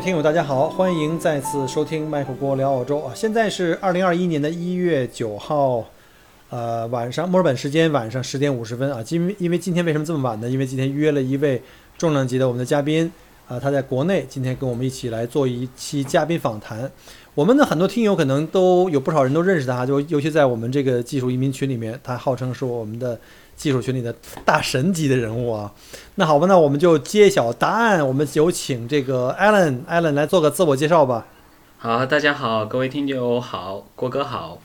听友，大家好，欢迎再次收听麦克郭聊澳洲啊！现在是二零二一年的一月九号，呃，晚上墨尔本时间晚上十点五十分啊。今因为今天为什么这么晚呢？因为今天约了一位重量级的我们的嘉宾啊，他在国内，今天跟我们一起来做一期嘉宾访谈。我们的很多听友可能都有不少人都认识他，就尤其在我们这个技术移民群里面，他号称是我们的。技术群里的大神级的人物啊，那好吧，那我们就揭晓答案。我们有请这个 Allen，Allen 来做个自我介绍吧。好，大家好，各位听友好，郭哥好。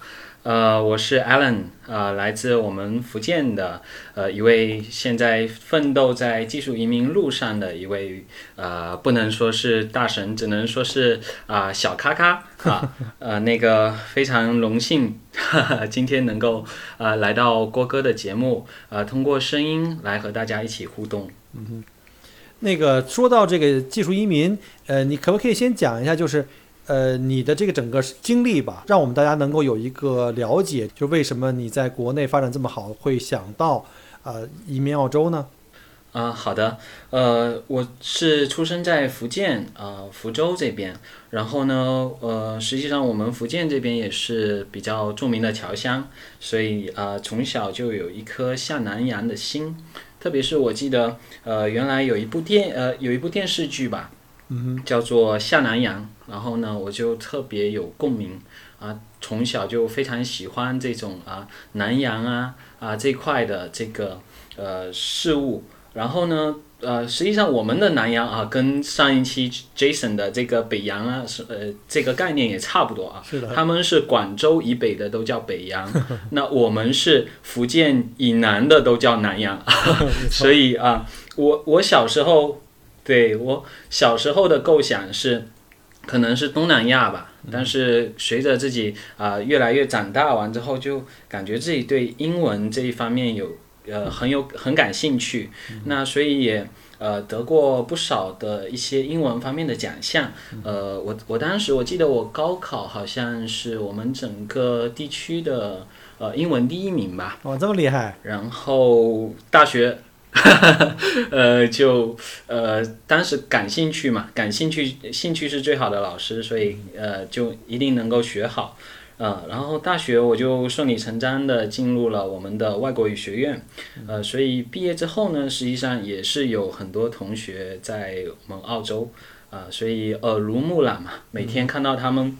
呃，我是 Alan，呃，来自我们福建的，呃，一位现在奋斗在技术移民路上的一位，呃，不能说是大神，只能说是啊小咖咖啊，呃，那个非常荣幸，今天能够呃来到郭哥的节目，呃，通过声音来和大家一起互动。嗯哼，那个说到这个技术移民，呃，你可不可以先讲一下，就是。呃，你的这个整个经历吧，让我们大家能够有一个了解，就为什么你在国内发展这么好，会想到呃移民澳洲呢？啊，好的，呃，我是出生在福建啊福州这边，然后呢，呃，实际上我们福建这边也是比较著名的侨乡，所以啊从小就有一颗向南洋的心，特别是我记得呃原来有一部电呃有一部电视剧吧。叫做下南洋，然后呢，我就特别有共鸣。啊，从小就非常喜欢这种啊南洋啊啊这块的这个呃事物，然后呢，呃，实际上我们的南洋啊，跟上一期 Jason 的这个北洋啊是呃这个概念也差不多啊，是的，他们是广州以北的都叫北洋，那我们是福建以南的都叫南洋，所以啊，我我小时候。对我小时候的构想是，可能是东南亚吧，但是随着自己啊越来越长大完之后，就感觉自己对英文这一方面有呃很有很感兴趣，那所以也呃得过不少的一些英文方面的奖项，呃我我当时我记得我高考好像是我们整个地区的呃英文第一名吧，哇这么厉害，然后大学。呃，就呃，当时感兴趣嘛，感兴趣，兴趣是最好的老师，所以呃，就一定能够学好，呃，然后大学我就顺理成章的进入了我们的外国语学院，呃，所以毕业之后呢，实际上也是有很多同学在我们澳洲，啊，所以耳濡目染嘛，每天看到他们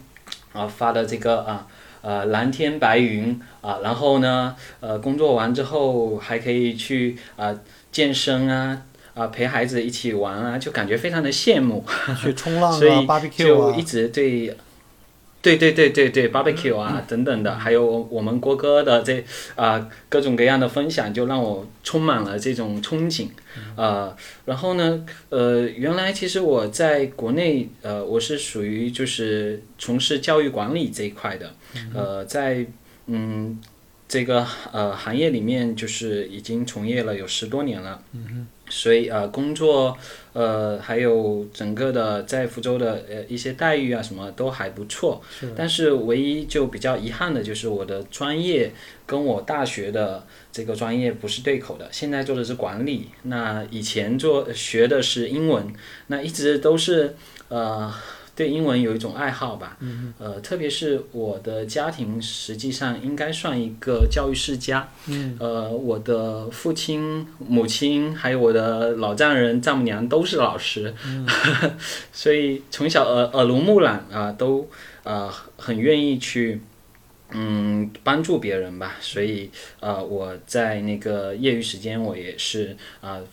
啊发的这个啊。呃，蓝天白云啊，然后呢，呃，工作完之后还可以去啊健身啊，啊陪孩子一起玩啊，就感觉非常的羡慕。去冲浪啊，所以就一直对。对对对对对，barbecue 啊等等的，还有我们郭哥的这啊各种各样的分享，就让我充满了这种憧憬。呃，然后呢，呃，原来其实我在国内，呃，我是属于就是从事教育管理这一块的，呃，在嗯这个呃行业里面，就是已经从业了有十多年了。嗯所以呃，工作呃，还有整个的在福州的呃一些待遇啊，什么都还不错。但是唯一就比较遗憾的就是我的专业跟我大学的这个专业不是对口的。现在做的是管理，那以前做学的是英文，那一直都是呃。对英文有一种爱好吧，呃，特别是我的家庭实际上应该算一个教育世家，呃，我的父亲、母亲还有我的老丈人、丈母娘都是老师，所以从小耳耳濡目染啊，都啊很愿意去嗯帮助别人吧，所以呃我在那个业余时间我也是啊。呃，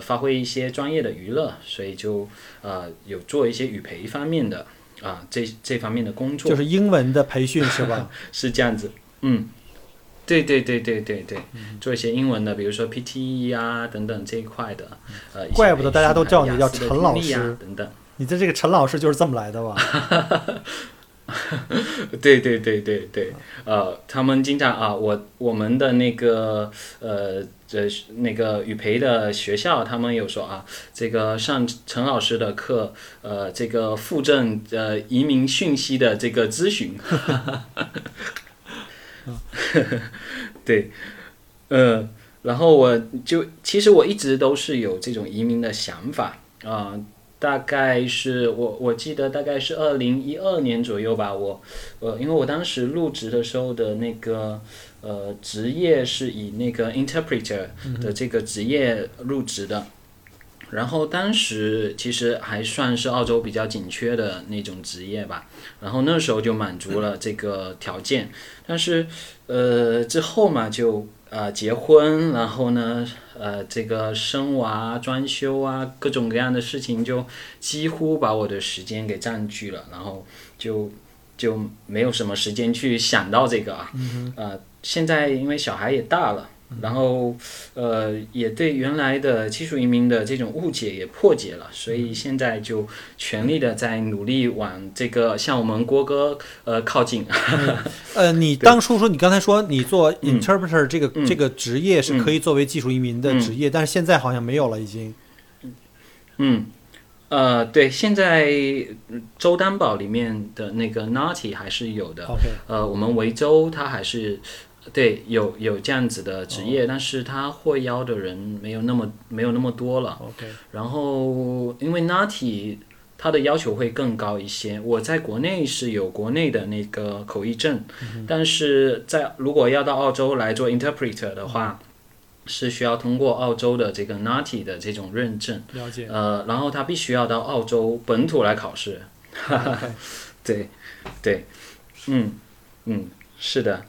发挥一些专业的娱乐，所以就呃有做一些语培方面的啊这这方面的工作，就是英文的培训是吧？是这样子，嗯，对对对对对对，做一些英文的，比如说 PTE 啊等等这一块的，呃，怪不得大家都叫你叫陈老师等等。你的这个陈老师就是这么来的吧？对对对对对，呃，他们经常啊，我我们的那个呃这那个语培的学校，他们有说啊，这个上陈老师的课，呃，这个附赠呃移民讯息的这个咨询，对，呃，然后我就其实我一直都是有这种移民的想法啊。大概是我我记得大概是二零一二年左右吧，我呃，因为我当时入职的时候的那个呃职业是以那个 interpreter 的这个职业入职的，然后当时其实还算是澳洲比较紧缺的那种职业吧，然后那时候就满足了这个条件，但是呃之后嘛就。呃，结婚，然后呢，呃，这个生娃、装修啊，各种各样的事情，就几乎把我的时间给占据了，然后就就没有什么时间去想到这个啊。呃，现在因为小孩也大了。然后，呃，也对原来的技术移民的这种误解也破解了，所以现在就全力的在努力往这个向我们郭哥呃靠近。呃，你当初说你刚才说你做 interpreter 这个这个职业是可以作为技术移民的职业，但是现在好像没有了，已经。嗯，呃，对，现在州担保里面的那个 naughty 还是有的。OK。呃，我们维州它还是。对，有有这样子的职业，但是他获邀的人没有那么没有那么多了。OK。然后因为 Nati 他的要求会更高一些，我在国内是有国内的那个口译证，但是在如果要到澳洲来做 interpreter 的话，是需要通过澳洲的这个 Nati 的这种认证。了解。呃，然后他必须要到澳洲本土来考试。哈哈对，对，嗯嗯，是的。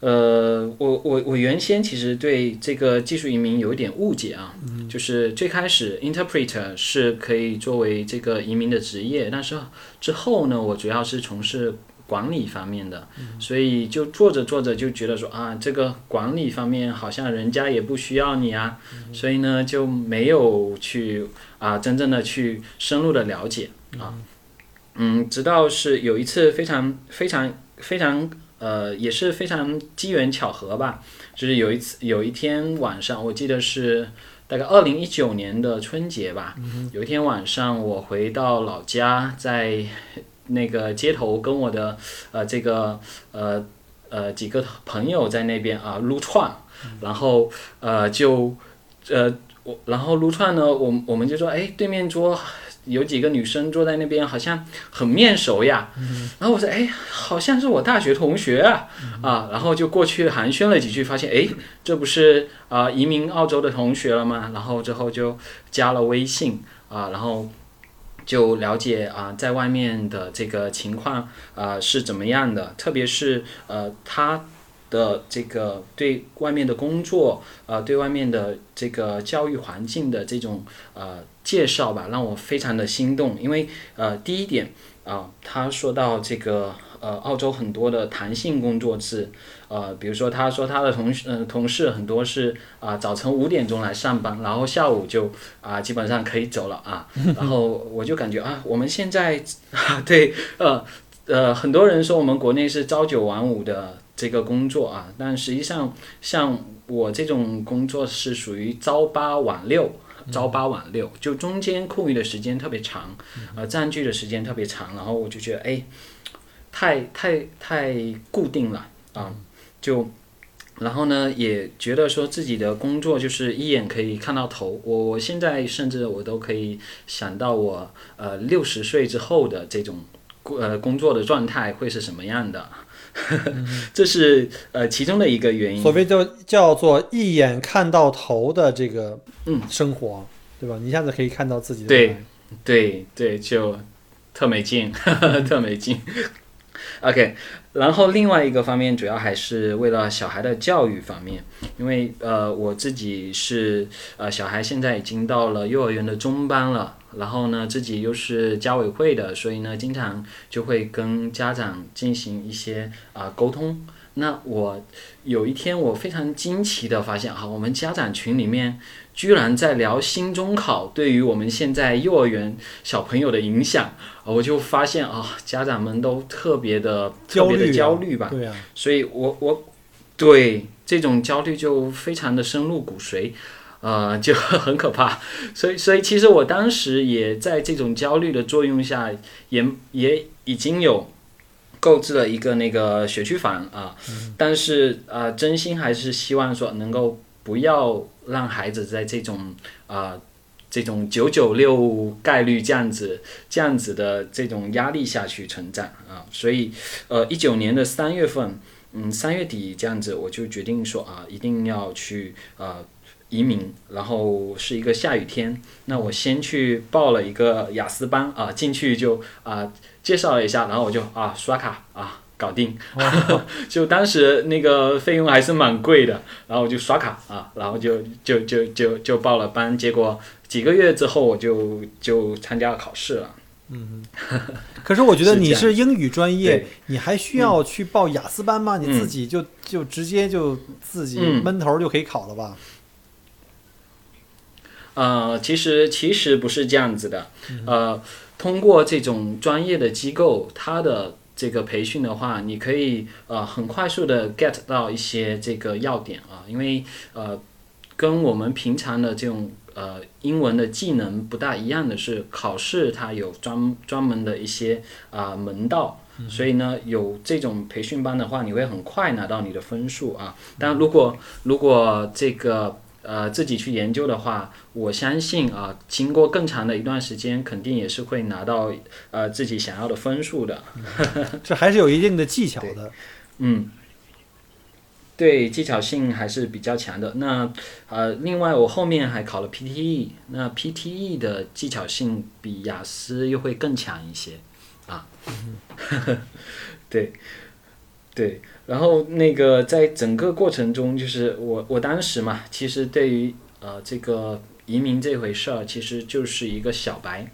呃，我我我原先其实对这个技术移民有一点误解啊，就是最开始 interpreter 是可以作为这个移民的职业，但是之后呢，我主要是从事管理方面的，所以就做着做着就觉得说啊，这个管理方面好像人家也不需要你啊，所以呢就没有去啊真正的去深入的了解啊，嗯，直到是有一次非常非常非常。呃，也是非常机缘巧合吧。就是有一次，有一天晚上，我记得是大概二零一九年的春节吧。有一天晚上，我回到老家，在那个街头跟我的呃这个呃呃几个朋友在那边啊撸串，然后呃就呃我然后撸串呢，我我们就说，哎，对面桌。有几个女生坐在那边，好像很面熟呀。然后我说：“哎，好像是我大学同学啊。”啊，然后就过去寒暄了几句，发现哎，这不是啊移民澳洲的同学了吗？然后之后就加了微信啊，然后就了解啊在外面的这个情况啊是怎么样的，特别是呃他的这个对外面的工作啊，对外面的这个教育环境的这种呃。介绍吧，让我非常的心动，因为呃，第一点啊，他说到这个呃，澳洲很多的弹性工作制，呃，比如说他说他的同嗯同事很多是啊，早晨五点钟来上班，然后下午就啊基本上可以走了啊，然后我就感觉啊，我们现在 啊对呃呃很多人说我们国内是朝九晚五的这个工作啊，但实际上像我这种工作是属于朝八晚六。朝八晚六，就中间空余的时间特别长，呃，占据的时间特别长，然后我就觉得，哎，太太太固定了啊，就，然后呢，也觉得说自己的工作就是一眼可以看到头，我我现在甚至我都可以想到我呃六十岁之后的这种呃工作的状态会是什么样的。这是呃其中的一个原因。所谓叫叫做一眼看到头的这个嗯生活，对吧？你一下子可以看到自己的对对对，就特没劲，特没劲。OK，然后另外一个方面主要还是为了小孩的教育方面，因为呃我自己是呃小孩现在已经到了幼儿园的中班了。然后呢，自己又是家委会的，所以呢，经常就会跟家长进行一些啊沟通。那我有一天我非常惊奇的发现，哈，我们家长群里面居然在聊新中考对于我们现在幼儿园小朋友的影响，我就发现啊，家长们都特别的特别的焦虑吧，所以我我对这种焦虑就非常的深入骨髓，呃，就 很可怕。所以所以其实我当时也在这种焦虑的作用下，也也已经有购置了一个那个学区房啊，但是啊、呃真心还是希望说能够不要让孩子在这种啊。这种九九六概率这样子这样子的这种压力下去成长啊，所以呃一九年的三月份，嗯三月底这样子我就决定说啊一定要去呃移民，然后是一个下雨天，那我先去报了一个雅思班啊，进去就啊介绍了一下，然后我就啊刷卡啊搞定，就当时那个费用还是蛮贵的，然后我就刷卡啊，然后就就就就就报了班，结果几个月之后我就就参加了考试了。嗯可是我觉得你是英语专业，你还需要去报雅思班吗？你自己就就直接就自己嗯。闷头就可以考了吧？呃，其实其实不是这样子的，呃，通过这种专业的机构，它的这个培训的话，你可以呃很快速的 get 到一些这个要点啊，因为呃跟我们平常的这种呃英文的技能不大一样的是，考试它有专专门的一些啊、门道。所以呢，有这种培训班的话，你会很快拿到你的分数啊。但，如果如果这个呃自己去研究的话，我相信啊，经过更长的一段时间，肯定也是会拿到呃自己想要的分数的。这还是有一定的技巧的。嗯，对，技巧性还是比较强的。那呃，另外我后面还考了 PTE，那 PTE 的技巧性比雅思又会更强一些啊。对，对。然后那个在整个过程中，就是我我当时嘛，其实对于呃这个移民这回事儿，其实就是一个小白，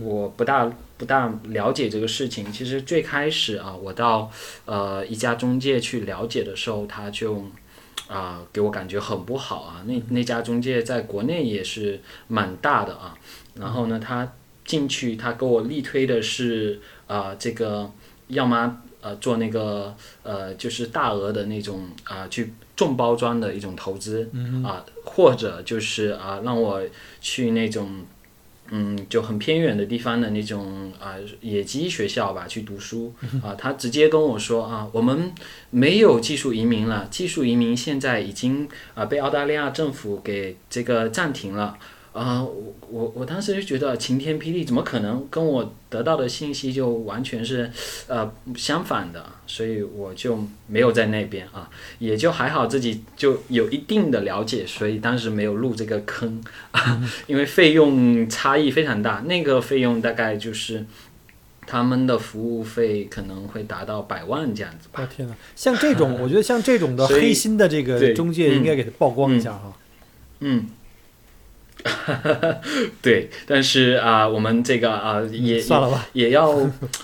我不大不大了解这个事情。其实最开始啊，我到呃一家中介去了解的时候，他就啊、给我感觉很不好啊。那那家中介在国内也是蛮大的啊，然后呢，他进去他给我力推的是啊、这个要么呃做那个呃就是大额的那种啊、去重包装的一种投资啊、或者就是啊、让我去那种。嗯，就很偏远的地方的那种啊、野鸡学校吧，去读书啊、他直接跟我说啊，我们没有技术移民了，技术移民现在已经啊、被澳大利亚政府给这个暂停了。啊、我我我当时就觉得晴天霹雳，怎么可能？跟我得到的信息就完全是呃相反的，所以我就没有在那边啊，也就还好自己就有一定的了解，所以当时没有入这个坑啊，因为费用差异非常大，那个费用大概就是他们的服务费可能会达到百万这样子吧。我天哪，像这种，我觉得像这种的 黑心的这个中介，嗯应该给他曝光一下哈。嗯，对，但是啊、我们这个啊、也算了吧，也要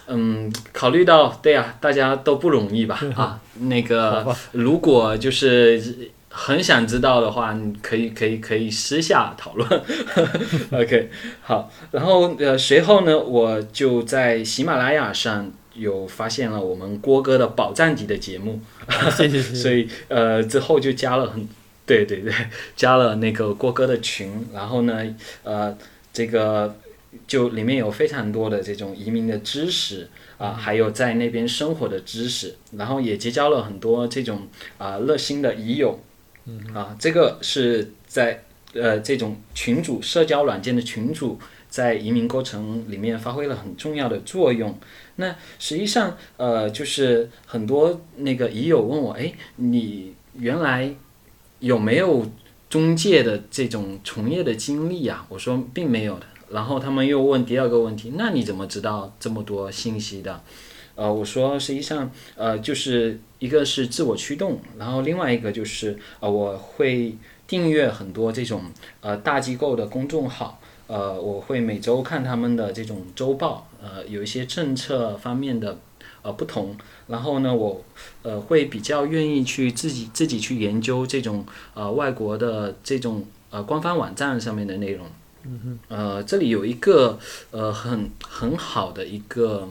嗯考虑到，对啊，大家都不容易吧啊，那个，如果就是很想知道的话，你可以可以可以私下讨论。OK，好，然后呃随后呢，我就在喜马拉雅上有发现了我们郭哥的宝藏级的节目，谢谢。所以呃之后就加了很，对对对，加了那个郭哥的群，然后呢呃这个就里面有非常多的这种移民的知识啊、还有在那边生活的知识，然后也结交了很多这种啊、热心的移友，啊这个是在呃这种群主社交软件的群主。在移民过程里面发挥了很重要的作用。那实际上，呃，就是很多那个移友问我，哎，你原来有没有中介的这种从业的经历啊？我说并没有的。然后他们又问第二个问题，那你怎么知道这么多信息的？呃，我说实际上，呃，就是一个是自我驱动，然后另外一个就是呃，我会订阅很多这种呃大机构的公众号。呃，我会每周看他们的这种周报，呃，有一些政策方面的呃不同。然后呢，我呃会比较愿意去自己自己去研究这种呃外国的这种呃官方网站上面的内容。嗯哼呃，这里有一个呃很很好的一个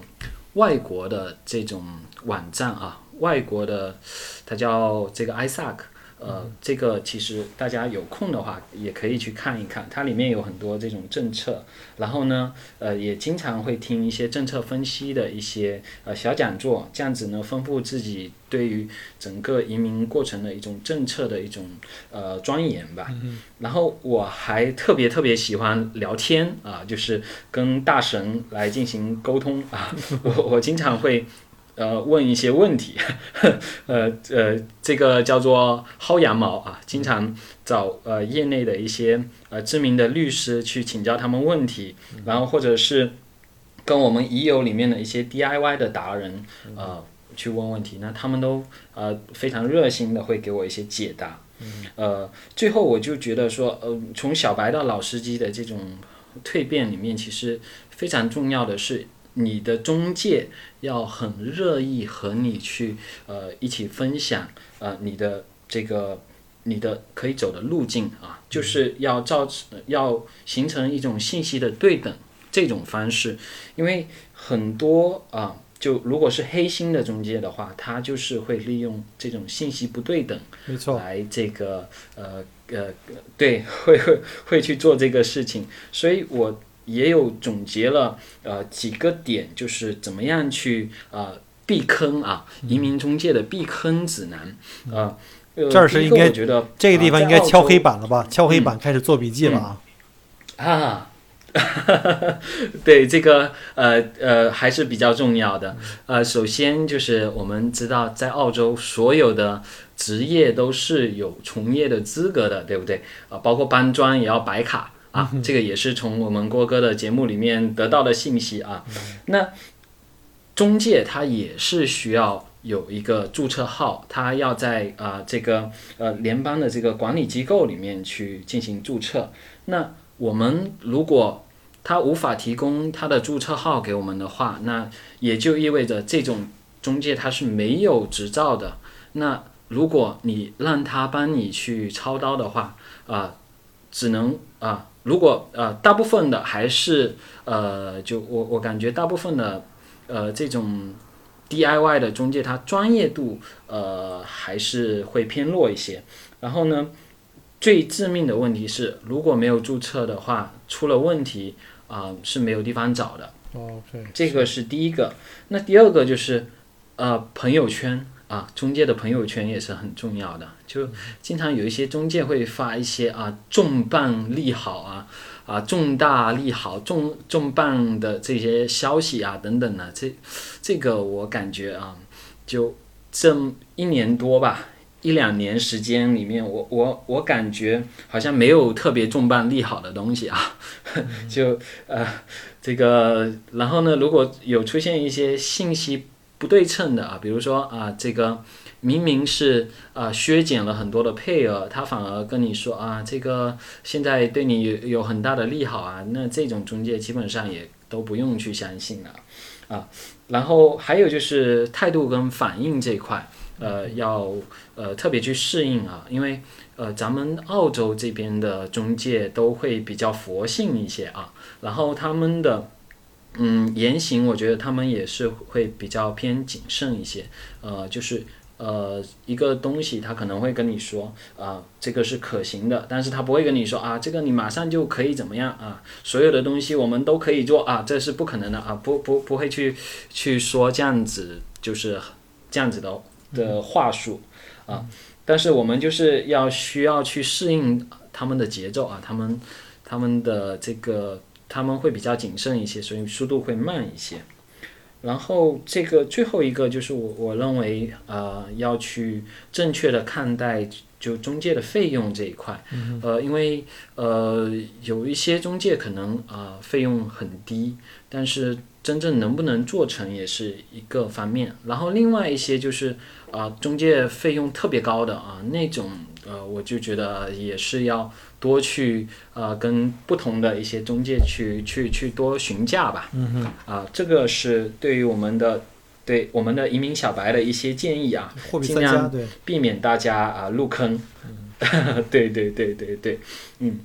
外国的这种网站啊，外国的它叫这个 ISAC。呃，这个其实大家有空的话也可以去看一看，它里面有很多这种政策，然后呢，呃，也经常会听一些政策分析的一些呃小讲座，这样子呢，丰富自己对于整个移民过程的一种政策的一种呃钻研吧。然后我还特别特别喜欢聊天啊，就是跟大神来进行沟通啊，我我经常会。呃，问一些问题，呃呃，这个叫做薅羊毛啊，经常找呃业内的一些呃知名的律师去请教他们问题，然后或者是跟我们已有里面的一些 DIY 的达人呃去问问题，那他们都呃非常热心的会给我一些解答，呃，最后我就觉得说，呃，从小白到老司机的这种蜕变里面，其实非常重要的是。你的中介要很乐意和你去呃一起分享呃你的这个你的可以走的路径啊，就是要造要形成一种信息的对等这种方式，因为很多啊，就如果是黑心的中介的话，他就是会利用这种信息不对等，没错，来这个呃呃对会会会去做这个事情，所以我。也有总结了呃几个点，就是怎么样去呃避坑啊，移民中介的避坑指南啊。这儿是应该觉得这个地方应该敲黑板了吧？敲黑板开始做笔记了啊。啊，对这个呃呃还是比较重要的。呃，首先就是我们知道，在澳洲所有的职业都是有从业的资格的，对不对？啊，包括搬砖也要白卡。啊，这个也是从我们郭哥的节目里面得到的信息啊。那中介他也是需要有一个注册号，他要在啊这个呃联邦的这个管理机构里面去进行注册。那我们如果他无法提供他的注册号给我们的话，那也就意味着这种中介他是没有执照的。那如果你让他帮你去操刀的话，啊，只能啊。如果呃，大部分的还是呃，就我我感觉大部分的呃这种 DIY 的中介，它专业度呃还是会偏弱一些。然后呢，最致命的问题是，如果没有注册的话，出了问题啊是没有地方找的。OK，这个是第一个。那第二个就是呃朋友圈。啊，中介的朋友圈也是很重要的，就经常有一些中介会发一些啊重磅利好啊啊重大利好重重磅的这些消息啊等等的，这这个我感觉啊，就这一年多吧，一两年时间里面，我我我感觉好像没有特别重磅利好的东西啊，就呃这个，然后呢，如果有出现一些信息。不对称的啊，比如说啊，这个明明是啊削减了很多的配额，他反而跟你说啊，这个现在对你有有很大的利好啊，那这种中介基本上也都不用去相信了啊。然后还有就是态度跟反应这块，呃，要呃特别去适应啊，因为呃咱们澳洲这边的中介都会比较佛性一些啊，然后他们的。嗯，言行我觉得他们也是会比较偏谨慎一些，呃，就是呃一个东西他可能会跟你说啊，这个是可行的，但是他不会跟你说啊，这个你马上就可以怎么样啊，所有的东西我们都可以做啊，这是不可能的啊，不不不会去去说这样子就是这样子的的话术啊，但是我们就是要需要去适应他们的节奏啊，他们他们的这个。他们会比较谨慎一些，所以速度会慢一些。然后这个最后一个就是我我认为呃要去正确的看待就中介的费用这一块，呃因为呃有一些中介可能啊费用很低，但是真正能不能做成也是一个方面。然后另外一些就是啊中介费用特别高的啊那种呃我就觉得也是要。多去呃跟不同的一些中介去去去多询价吧，嗯啊，这个是对于我们的对我们的移民小白的一些建议啊，尽量，避免大家啊入坑。对对对对对，嗯，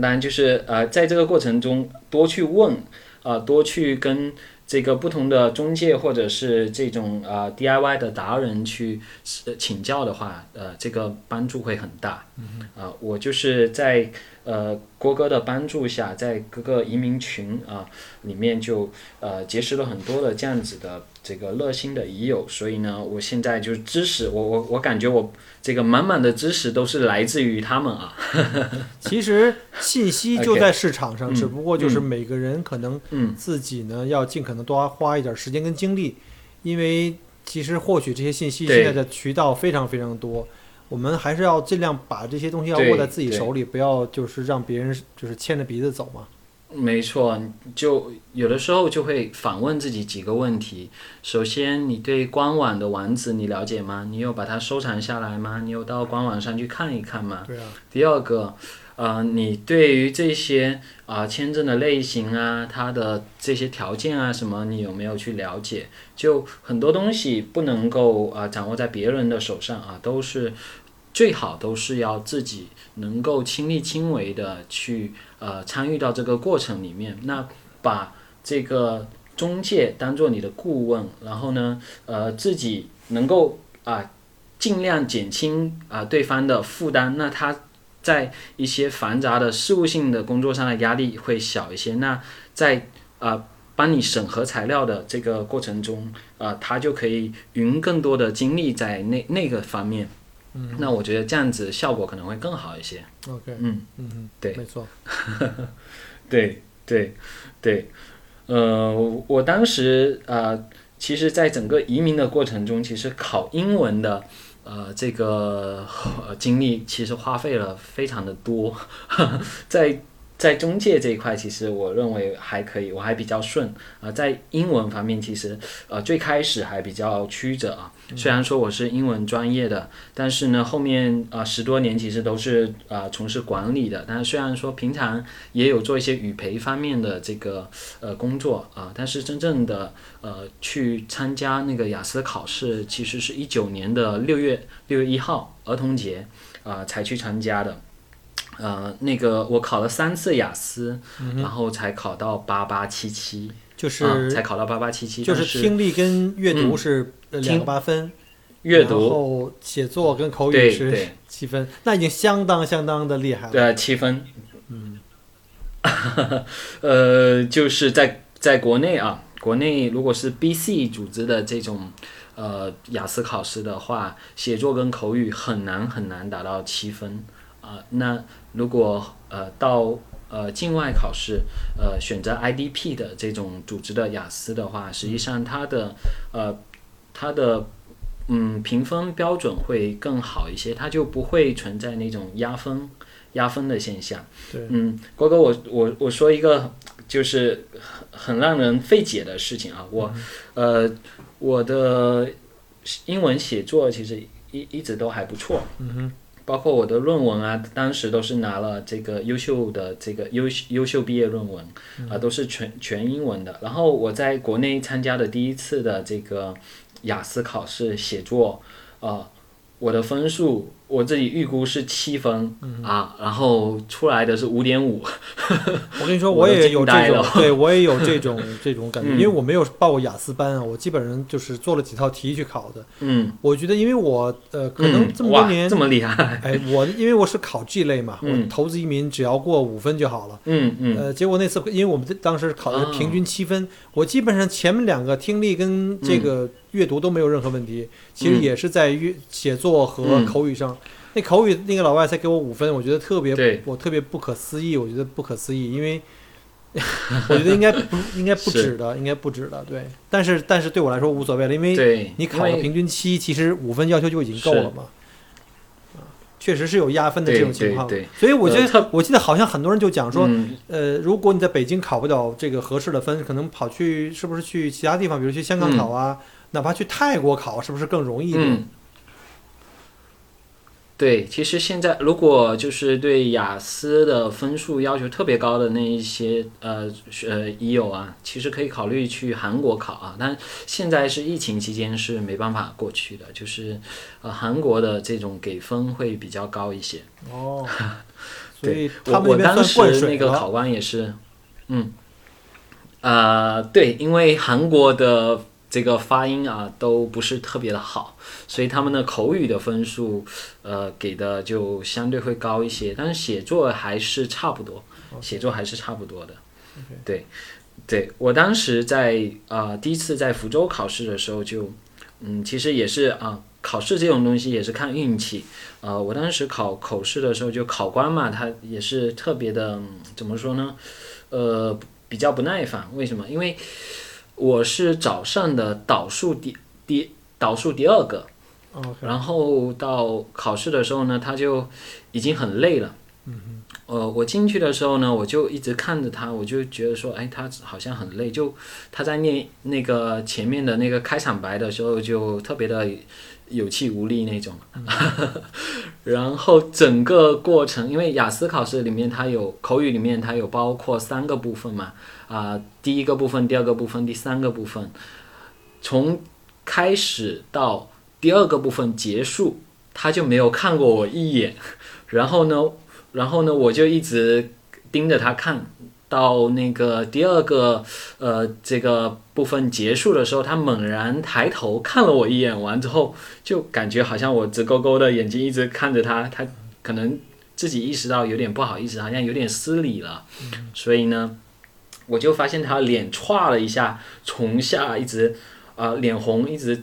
当然就是呃，在这个过程中多去问，啊，多去跟这个不同的中介或者是这种呃 DIY 的达人去呃请教的话，呃，这个帮助会很大。啊，我就是在呃郭哥的帮助下，在各个移民群啊里面就呃结识了很多的这样子的这个热心的已友，所以呢，我现在就是知识，我我我感觉我这个满满的知识都是来自于他们啊。其实信息就在市场上，嗯只不过就是每个人可能嗯，自己呢要尽可能多花一点时间跟精力，因为其实获取这些信息现在的渠道非常非常多，我们还是要尽量把这些东西要握在自己手里，不要就是让别人就是牵着鼻子走嘛。没错，就有的时候就会反问自己几个问题。首先，你对官网的网址你了解吗？你有把它收藏下来吗？你有到官网上去看一看吗？对啊，第二个，呃，你对于这些啊、签证的类型啊，它的这些条件啊什么，你有没有去了解？就很多东西不能够啊、掌握在别人的手上啊，都是最好都是要自己能够亲力亲为的去呃参与到这个过程里面。那把这个中介当做你的顾问，然后呢，呃，自己能够啊、尽量减轻啊、对方的负担，那他在一些繁杂的事务性的工作上的压力会小一些。那在啊、帮你审核材料的这个过程中，啊、他就可以匀更多的精力在那那个方面。嗯。那我觉得这样子效果可能会更好一些。，OK，嗯，嗯嗯，对。没错，对对对，呃，我我当时呃，其实，在整个移民的过程中，其实考英文的呃这个呃精力其实花费了非常的多，在在中介这一块，其实我认为还可以，我还比较顺啊、在英文方面，其实呃最开始还比较曲折啊。虽然说我是英文专业的，但是呢，后面啊、十多年其实都是啊、从事管理的。但是虽然说平常也有做一些语培方面的这个呃工作啊、但是真正的呃去参加那个雅思考试，其实是一九年的六月六月一号儿童节啊、才去参加的。呃，那个我考了三次雅思，然后才考到八八七七，就是，才考到八八七七。就是听力跟阅读嗯是两个八分，阅读后写作跟口语是 七分，那已经相当相当的厉害了。对七分，嗯，呃，就是在在国内啊，国内如果是 BC 组织的这种呃雅思考试的话，写作跟口语很难很难达到七分啊、那如果呃到呃境外考试，呃选择 IDP 的这种组织的雅思的话，实际上它的呃它的嗯评分标准会更好一些，它就不会存在那种压分压分的现象。对，嗯，郭哥，我我我说一个就是很很让人费解的事情啊，我、呃我的英文写作其实一一直都还不错，嗯哼，包括我的论文啊，当时都是拿了这个优秀的这个优优秀毕业论文啊、都是全全英文的。然后我在国内参加的第一次的这个雅思考试写作，呃，我的分数我自己预估是七分、啊，然后出来的是五点五。我跟你说，我也有这种，对我也有这种这种感觉，嗯因为我没有报过雅思班啊，我基本上就是做了几套题去考的。嗯，我觉得，因为我呃，可能嗯这么多哇年，这么厉害。哎，我因为我是考 G 类嘛，嗯我投资移民只要过五分就好了。嗯嗯呃，结果那次因为我们当时考的是平均七分，我基本上前面两个听力跟这个阅读都没有任何问题，其实嗯也是在阅写作和嗯口语上。那口语那个老外才给我五分，我觉得特别对，我特别不可思议，我觉得不可思议，因为 我觉得应该不应该不止的，应该不止的，对。但是但是对我来说无所谓了，因为，你考了平均七，其实五分要求就已经够了嘛。啊，确实是有压分的这种情况，对对所以我觉得、呃我记得好像很多人就讲说，嗯。呃，如果你在北京考不了这个合适的分，可能跑去是不是去其他地方，比如去香港考啊，哪怕去泰国考，是不是更容易一点？嗯，对，其实现在如果就是对雅思的分数要求特别高的那一些呃呃已友啊，其实可以考虑去韩国考啊。但现在是疫情期间是没办法过去的，就是呃韩国的这种给分会比较高一些。哦，对，我我当时那个考官也是，嗯，呃，对，因为韩国的这个发音啊都不是特别的好，所以他们的口语的分数，呃，给的就相对会高一些，但是写作还是差不多，写作还是差不多的。对，对我当时在啊、第一次在福州考试的时候就，嗯，其实也是啊、考试这种东西也是看运气。呃，我当时考口试的时候，就考官嘛，他也是特别的，嗯怎么说呢？呃，比较不耐烦。为什么？因为我是早上的倒数第第倒数第二个然后到考试的时候呢，他就已经很累了。呃，我进去的时候呢，我就一直看着他，我就觉得说，哎，他好像很累。就他在念那个前面的那个开场白的时候，就特别的有气无力那种。然后整个过程，因为雅思考试里面它有口语里面它有包括三个部分嘛，啊、第一个部分、第二个部分、第三个部分，从开始到第二个部分结束，他就没有看过我一眼，然后呢，然后呢，我就一直盯着他看，到那个第二个呃这个部分结束的时候，他猛然抬头看了我一眼，完之后就感觉好像我直勾勾的眼睛一直看着他，他可能自己意识到有点不好意思，好像有点失礼了，所以呢，我就发现他脸歘了一下，从下一直啊、脸红，一直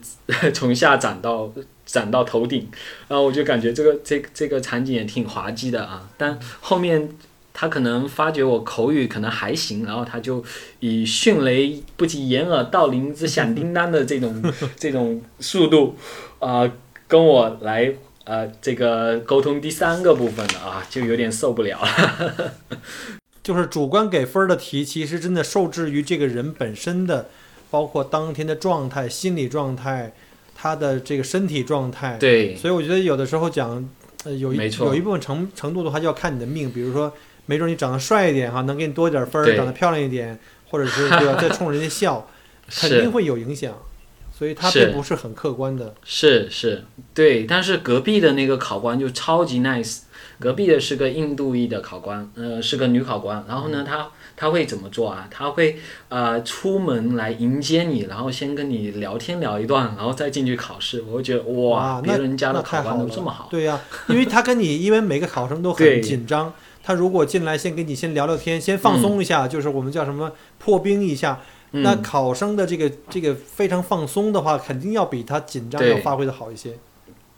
从下长到 长到头顶，然后我就感觉这个这这个场景也挺滑稽的啊。但后面他可能发觉我口语可能还行，然后他就以迅雷不及掩耳盗铃之响叮当的这种 这种速度啊、跟我来呃这个沟通第三个部分的啊，就有点受不了了。就是主观给分儿的题，其实真的受制于这个人本身的，包括当天的状态、心理状态、他的这个身体状态。对所以我觉得有的时候讲，呃，有一有一部分程程度的话，就要看你的命。比如说，没准你长得帅一点哈，能给你多一点分儿；长得漂亮一点，或者是对吧，再冲人家笑，肯定会有影响。所以它并不是很客观的。是是，对，但是隔壁的那个考官就超级 nice，隔壁的是个印度裔的考官，呃，是个女考官。然后呢，她她会怎么做啊？她会呃出门来迎接你，然后先跟你聊天聊一段，然后再进去考试。我会觉得哇，别那人家的考官都这么好。对呀、因为他跟你，因为每个考生都 很紧张，他如果进来先跟你先聊聊天，先放松一下，就是我们叫什么破冰一下。那嗯，考生的这个这个非常放松的话，肯定要比他紧张要发挥的好一些。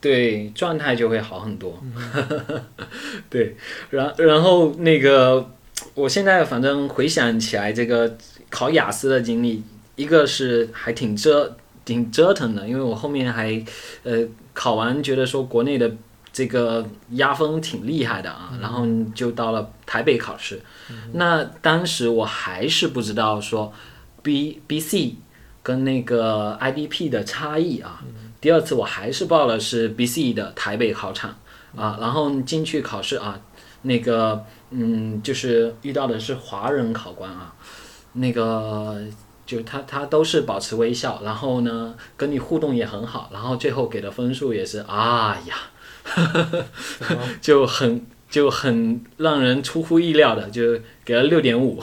对，状态就会好很多。嗯 对，然然后那个，我现在反正回想起来这个考雅思的经历，一个是还挺折挺折腾的，因为我后面还呃考完，觉得说国内的这个压分挺厉害的啊，然后就到了台北考试。那当时我还是不知道说 B B C 跟那个 IDP 的差异啊。第二次我还是报了是 B C 的台北考场啊，然后进去考试啊，那个嗯，就是遇到的是华人考官啊，那个就他他都是保持微笑，然后呢跟你互动也很好，然后最后给的分数也是啊呀，就很就很让人出乎意料的，就给了六点五，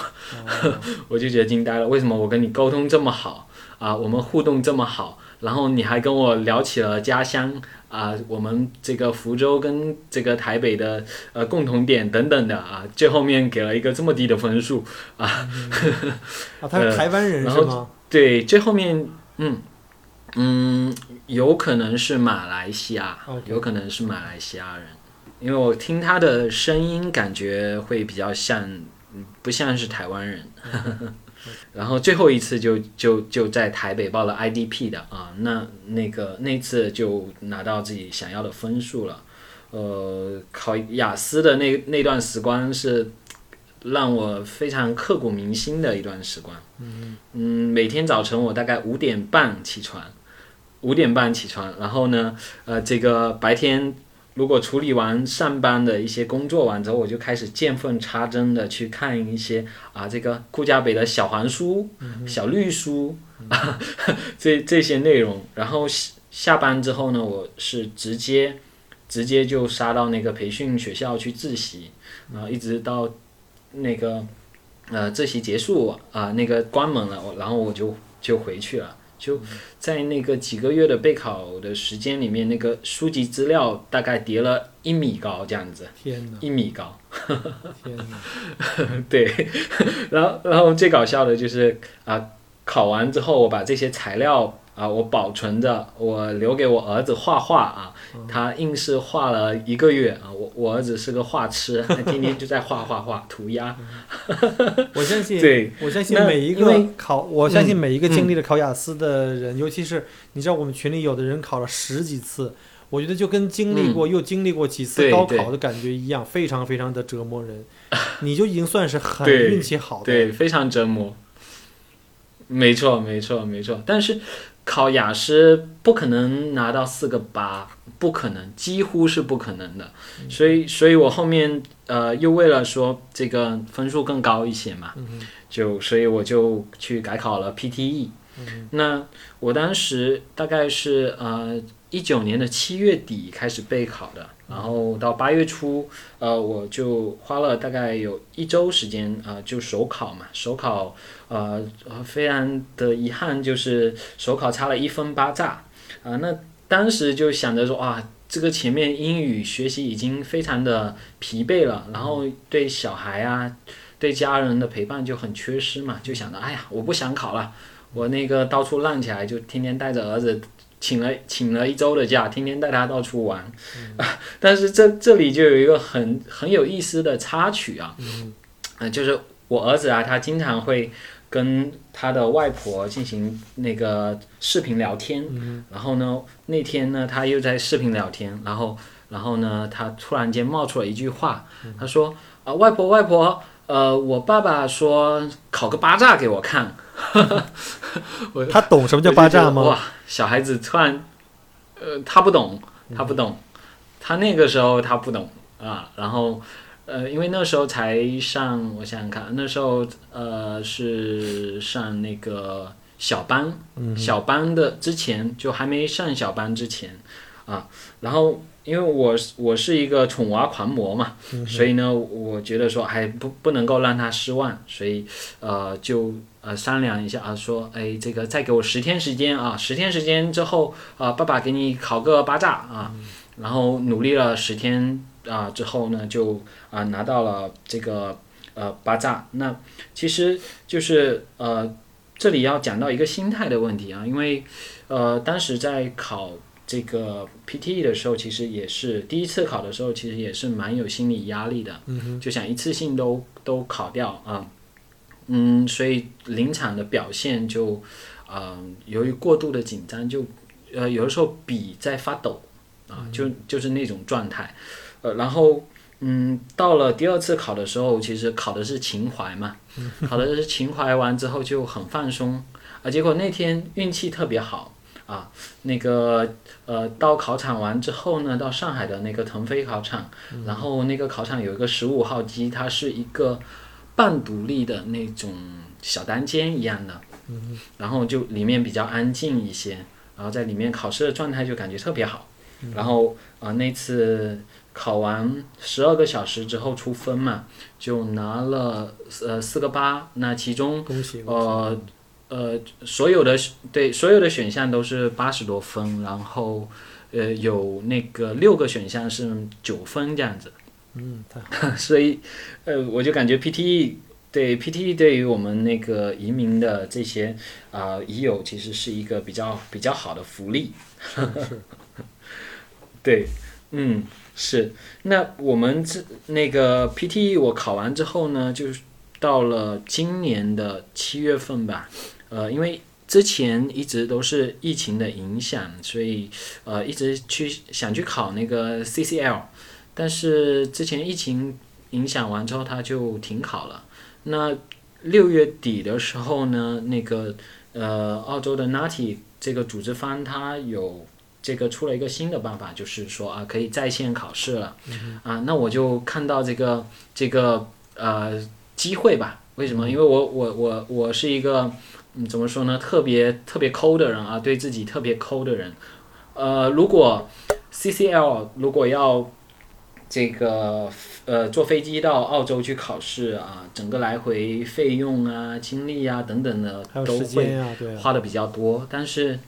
我就觉得惊呆了，为什么我跟你沟通这么好啊，我们互动这么好，然后你还跟我聊起了家乡啊，我们这个福州跟这个台北的呃共同点等等的啊，最后面给了一个这么低的分数，啊，啊他是 呃台湾人是吗？对，最后面嗯嗯，有可能是马来西亚有可能是马来西亚人，因为我听他的声音感觉会比较像，嗯不像是台湾人。然后最后一次就就就在台北报了 IDP 的啊，那那个那次就拿到自己想要的分数了。呃，考雅思的那那段时光是让我非常刻骨铭心的一段时光。嗯，每天早晨我大概五点半起床，五点半起床，然后呢，呃，这个白天如果处理完上班的一些工作完之后，我就开始见缝插针的去看一些啊，这个顾家北的小黄书、小绿书啊，这这些内容。然后下下班之后呢，我是直接直接就杀到那个培训学校去自习，啊，一直到那个呃自习结束啊，那个关门了，我然后我就就回去了。就在那个几个月的备考的时间里面，那个书籍资料大概叠了一米高这样子，天哪，一米高。天哪，对，然后然后最搞笑的就是啊，考完之后我把这些材料啊我保存着，我留给我儿子画画啊，他硬是画了一个月啊，我我儿子是个画痴，他天天就在画画画涂鸦。我相信，对，我相信每一个考，我相信嗯每一个经历了考雅思的人，尤其是你知道我们群里有的人考了十几次，我觉得就跟经历过、又经历过几次高考的感觉一样，非常非常的折磨人。你就已经算是很运气好的，对，非常折磨。没错，没错，没错。但是考雅思不可能拿到四个八，不可能，几乎是不可能的。所以，所以我后面呃又为了说这个分数更高一些嘛，就所以我就去改考了 PTE。那我当时大概是呃一九年的七月底开始备考的，然后到八月初，呃，我就花了大概有一周时间啊、呃就首考嘛，首考，呃，非常的遗憾就是首考差了一分八炸，啊、那当时就想着说啊，这个前面英语学习已经非常的疲惫了，然后对小孩啊，对家人的陪伴就很缺失嘛，就想着，哎呀，我不想考了。我那个到处浪起来，就天天带着儿子，请了请了一周的假，天天带他到处玩。但是这这里就有一个很很有意思的插曲啊，呃，就是我儿子啊，他经常会跟他的外婆进行那个视频聊天，然后呢，那天呢，他又在视频聊天，然后然后呢，他突然间冒出了一句话，他说啊、外婆外婆，呃，我爸爸说考个八炸给我看。他懂什么叫霸占吗？哇，小孩子突然，呃，他不懂，他不懂，他那个时候他不懂啊。然后，呃，因为那时候才上，我想想看，那时候呃是上那个小班，小班的之前就还没上小班之前啊。然后，因为我是我是一个宠娃狂魔嘛，所以呢，我觉得说还不不能够让他失望，所以呃就。呃，商量一下啊，说，哎，这个再给我十天时间啊，十天时间之后啊，爸爸给你考个八炸啊，然后努力了十天啊之后呢，就啊拿到了这个呃八炸。那其实就是呃这里要讲到一个心态的问题啊，因为呃当时在考这个 PTE 的时候，其实也是第一次考的时候，其实也是蛮有心理压力的，就想一次性都都考掉啊。嗯，所以临场的表现就，呃，由于过度的紧张，就，呃，有的时候笔在发抖，啊，就就是那种状态，呃，然后，嗯，到了第二次考的时候，其实考的是情怀嘛，考的是情怀，完之后就很放松，啊，结果那天运气特别好，啊，那个，呃，到考场完之后呢，到上海的那个腾飞考场，然后那个考场有一个十五号机，它是一个。半独立的那种小单间一样的，然后就里面比较安静一些，然后在里面考试的状态就感觉特别好，然后啊、呃、那次考完十二个小时之后出分嘛，就拿了呃四个八，那其中呃呃所有的对所有的选项都是八十多分，然后呃有那个六个选项是九分这样子。嗯，太好，所以，呃，我就感觉 PTE 对 PTE 对于我们那个移民的这些啊、呃、移友，其实是一个比较比较好的福利。是 对，嗯，是。那我们这那个 PTE 我考完之后呢，就是到了今年的七月份吧，呃，因为之前一直都是疫情的影响，所以呃一直去想去考那个 CCL。但是之前疫情影响完之后，他就停考了。那六月底的时候呢，那个呃澳洲的 NATI 这个组织方，他有这个出了一个新的办法，就是说啊，可以在线考试了，啊，那我就看到这个这个呃机会吧。为什么？因为我我我我是一个嗯怎么说呢，特别特别抠的人啊，对自己特别抠的人。呃，如果 CCL 如果要这个呃坐飞机到澳洲去考试啊，整个来回费用啊、精力啊等等的都会花的比较多，但是，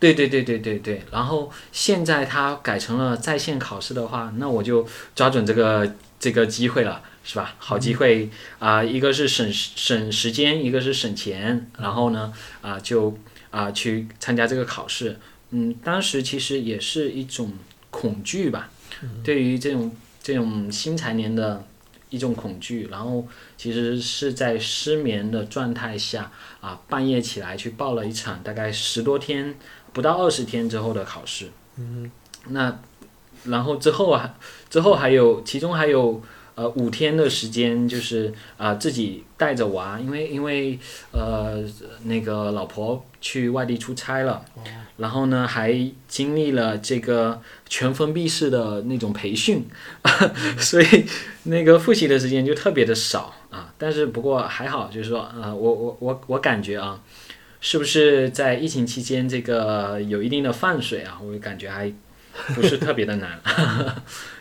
对对对对对对，然后现在它改成了在线考试的话，那我就抓准这个这个机会了，是吧？好机会啊、一个是省省时间，一个是省钱，然后呢啊、就啊、去参加这个考试，嗯，当时其实也是一种恐惧吧，对于这种这种新财年的一种恐惧，然后其实是在失眠的状态下。啊，半夜起来去报了一场大概十多天，不到二十天之后的考试。嗯，那然后之后啊，之后还有其中还有呃五天的时间，就是啊、自己带着娃，因为因为呃那个老婆去外地出差了，然后呢还经历了这个全封闭式的那种培训，所以那个复习的时间就特别的少啊。但是不过还好，就是说呃我我我我感觉啊。是不是在疫情期间这个有一定的放水啊？我感觉还不是特别的难。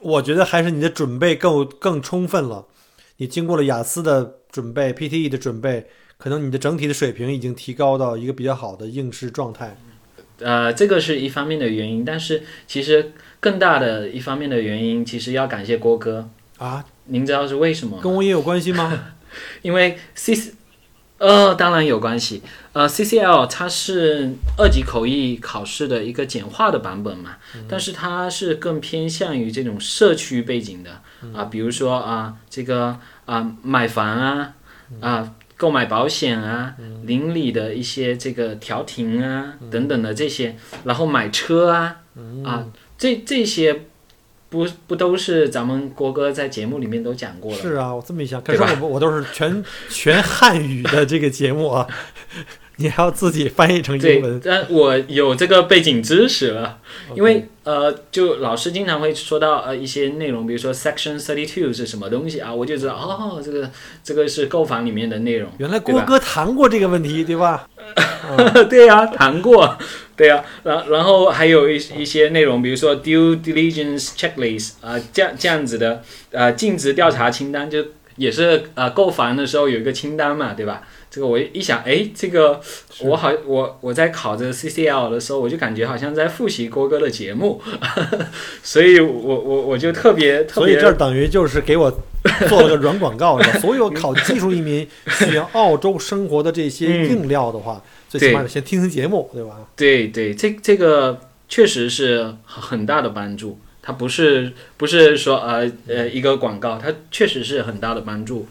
我觉得还是你的准备更更充分了。你经过了雅思的准备、PTE 的准备，可能你的整体的水平已经提高到一个比较好的应试状态。呃，这个是一方面的原因，但是其实更大的一方面的原因，其实要感谢郭哥。啊，您知道是为什么？跟我也有关系吗？因为 C，呃，当然有关系。呃，CCL 它是二级口译考试的一个简化的版本嘛，但是它是更偏向于这种社区背景的啊，比如说啊，这个啊买房啊啊。购买保险啊，邻里的一些这个调停啊，等等的这些，然后买车啊，啊，这这些不不都是咱们国哥在节目里面都讲过了？是啊，我这么一想，可是我我都是全全汉语的这个节目啊，你还要自己翻译成英对文，，但我有这个背景知识了，因为呃，就老师经常会说到呃一些内容，比如说 Section Thirty Two 是什么东西啊，我就知道哦，这个这个是购房里面的内容。原来郭哥谈过这个问题，对吧？对呀、谈过，对呀、然然后还有一一些内容，比如说 due diligence checklist 啊、这样这样子的呃尽职调查清单，就也是呃购房的时候有一个清单嘛，对吧？这个我一想，哎，这个我好我我在考这个 CCL 的时候，我就感觉好像在复习郭哥的节目，所以我我我就特别特别所以这等于就是给我做了个软广告，是吧？所有考技术移民去澳洲生活的这些嗯硬料的话，最起码得先听听节目，对吧？对对，这这个确实是很大的帮助。它不是不是说呃呃一个广告，它确实是很大的帮助。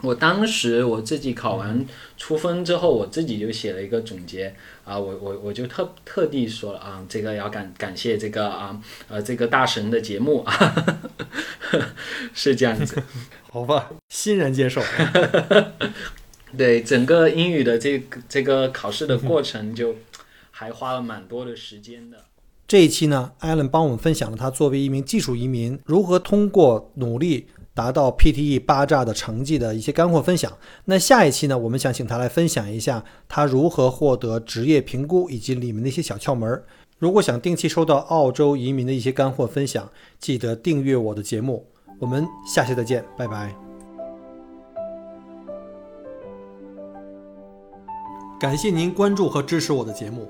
我当时我自己考完出分之后，我自己就写了一个总结啊，我我我就特特地说了啊，这个要感感谢这个啊呃这个大神的节目啊，是这样子。好吧，欣然接受。对整个英语的这个这个考试的过程，就还花了蛮多的时间的。这一期呢，艾伦帮我们分享了他作为一名技术移民如何通过努力达到 PTE 八炸的成绩的一些干货分享。那下一期呢，我们想请他来分享一下他如何获得职业评估以及里面的一些小窍门。如果想定期收到澳洲移民的一些干货分享，记得订阅我的节目。我们下期再见，拜拜。感谢您关注和支持我的节目。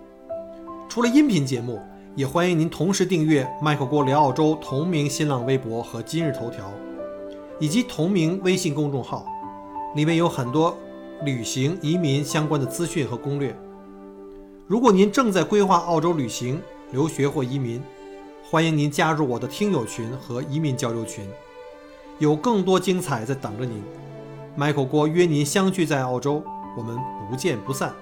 除了音频节目，也欢迎您同时订阅“麦克郭聊澳洲”同名新浪微博和今日头条，以及同名微信公众号，里面有很多旅行、移民相关的资讯和攻略。如果您正在规划澳洲旅行、留学或移民，欢迎您加入我的听友群和移民交流群，有更多精彩在等着您。Michael 郭约您相聚在澳洲，我们不见不散。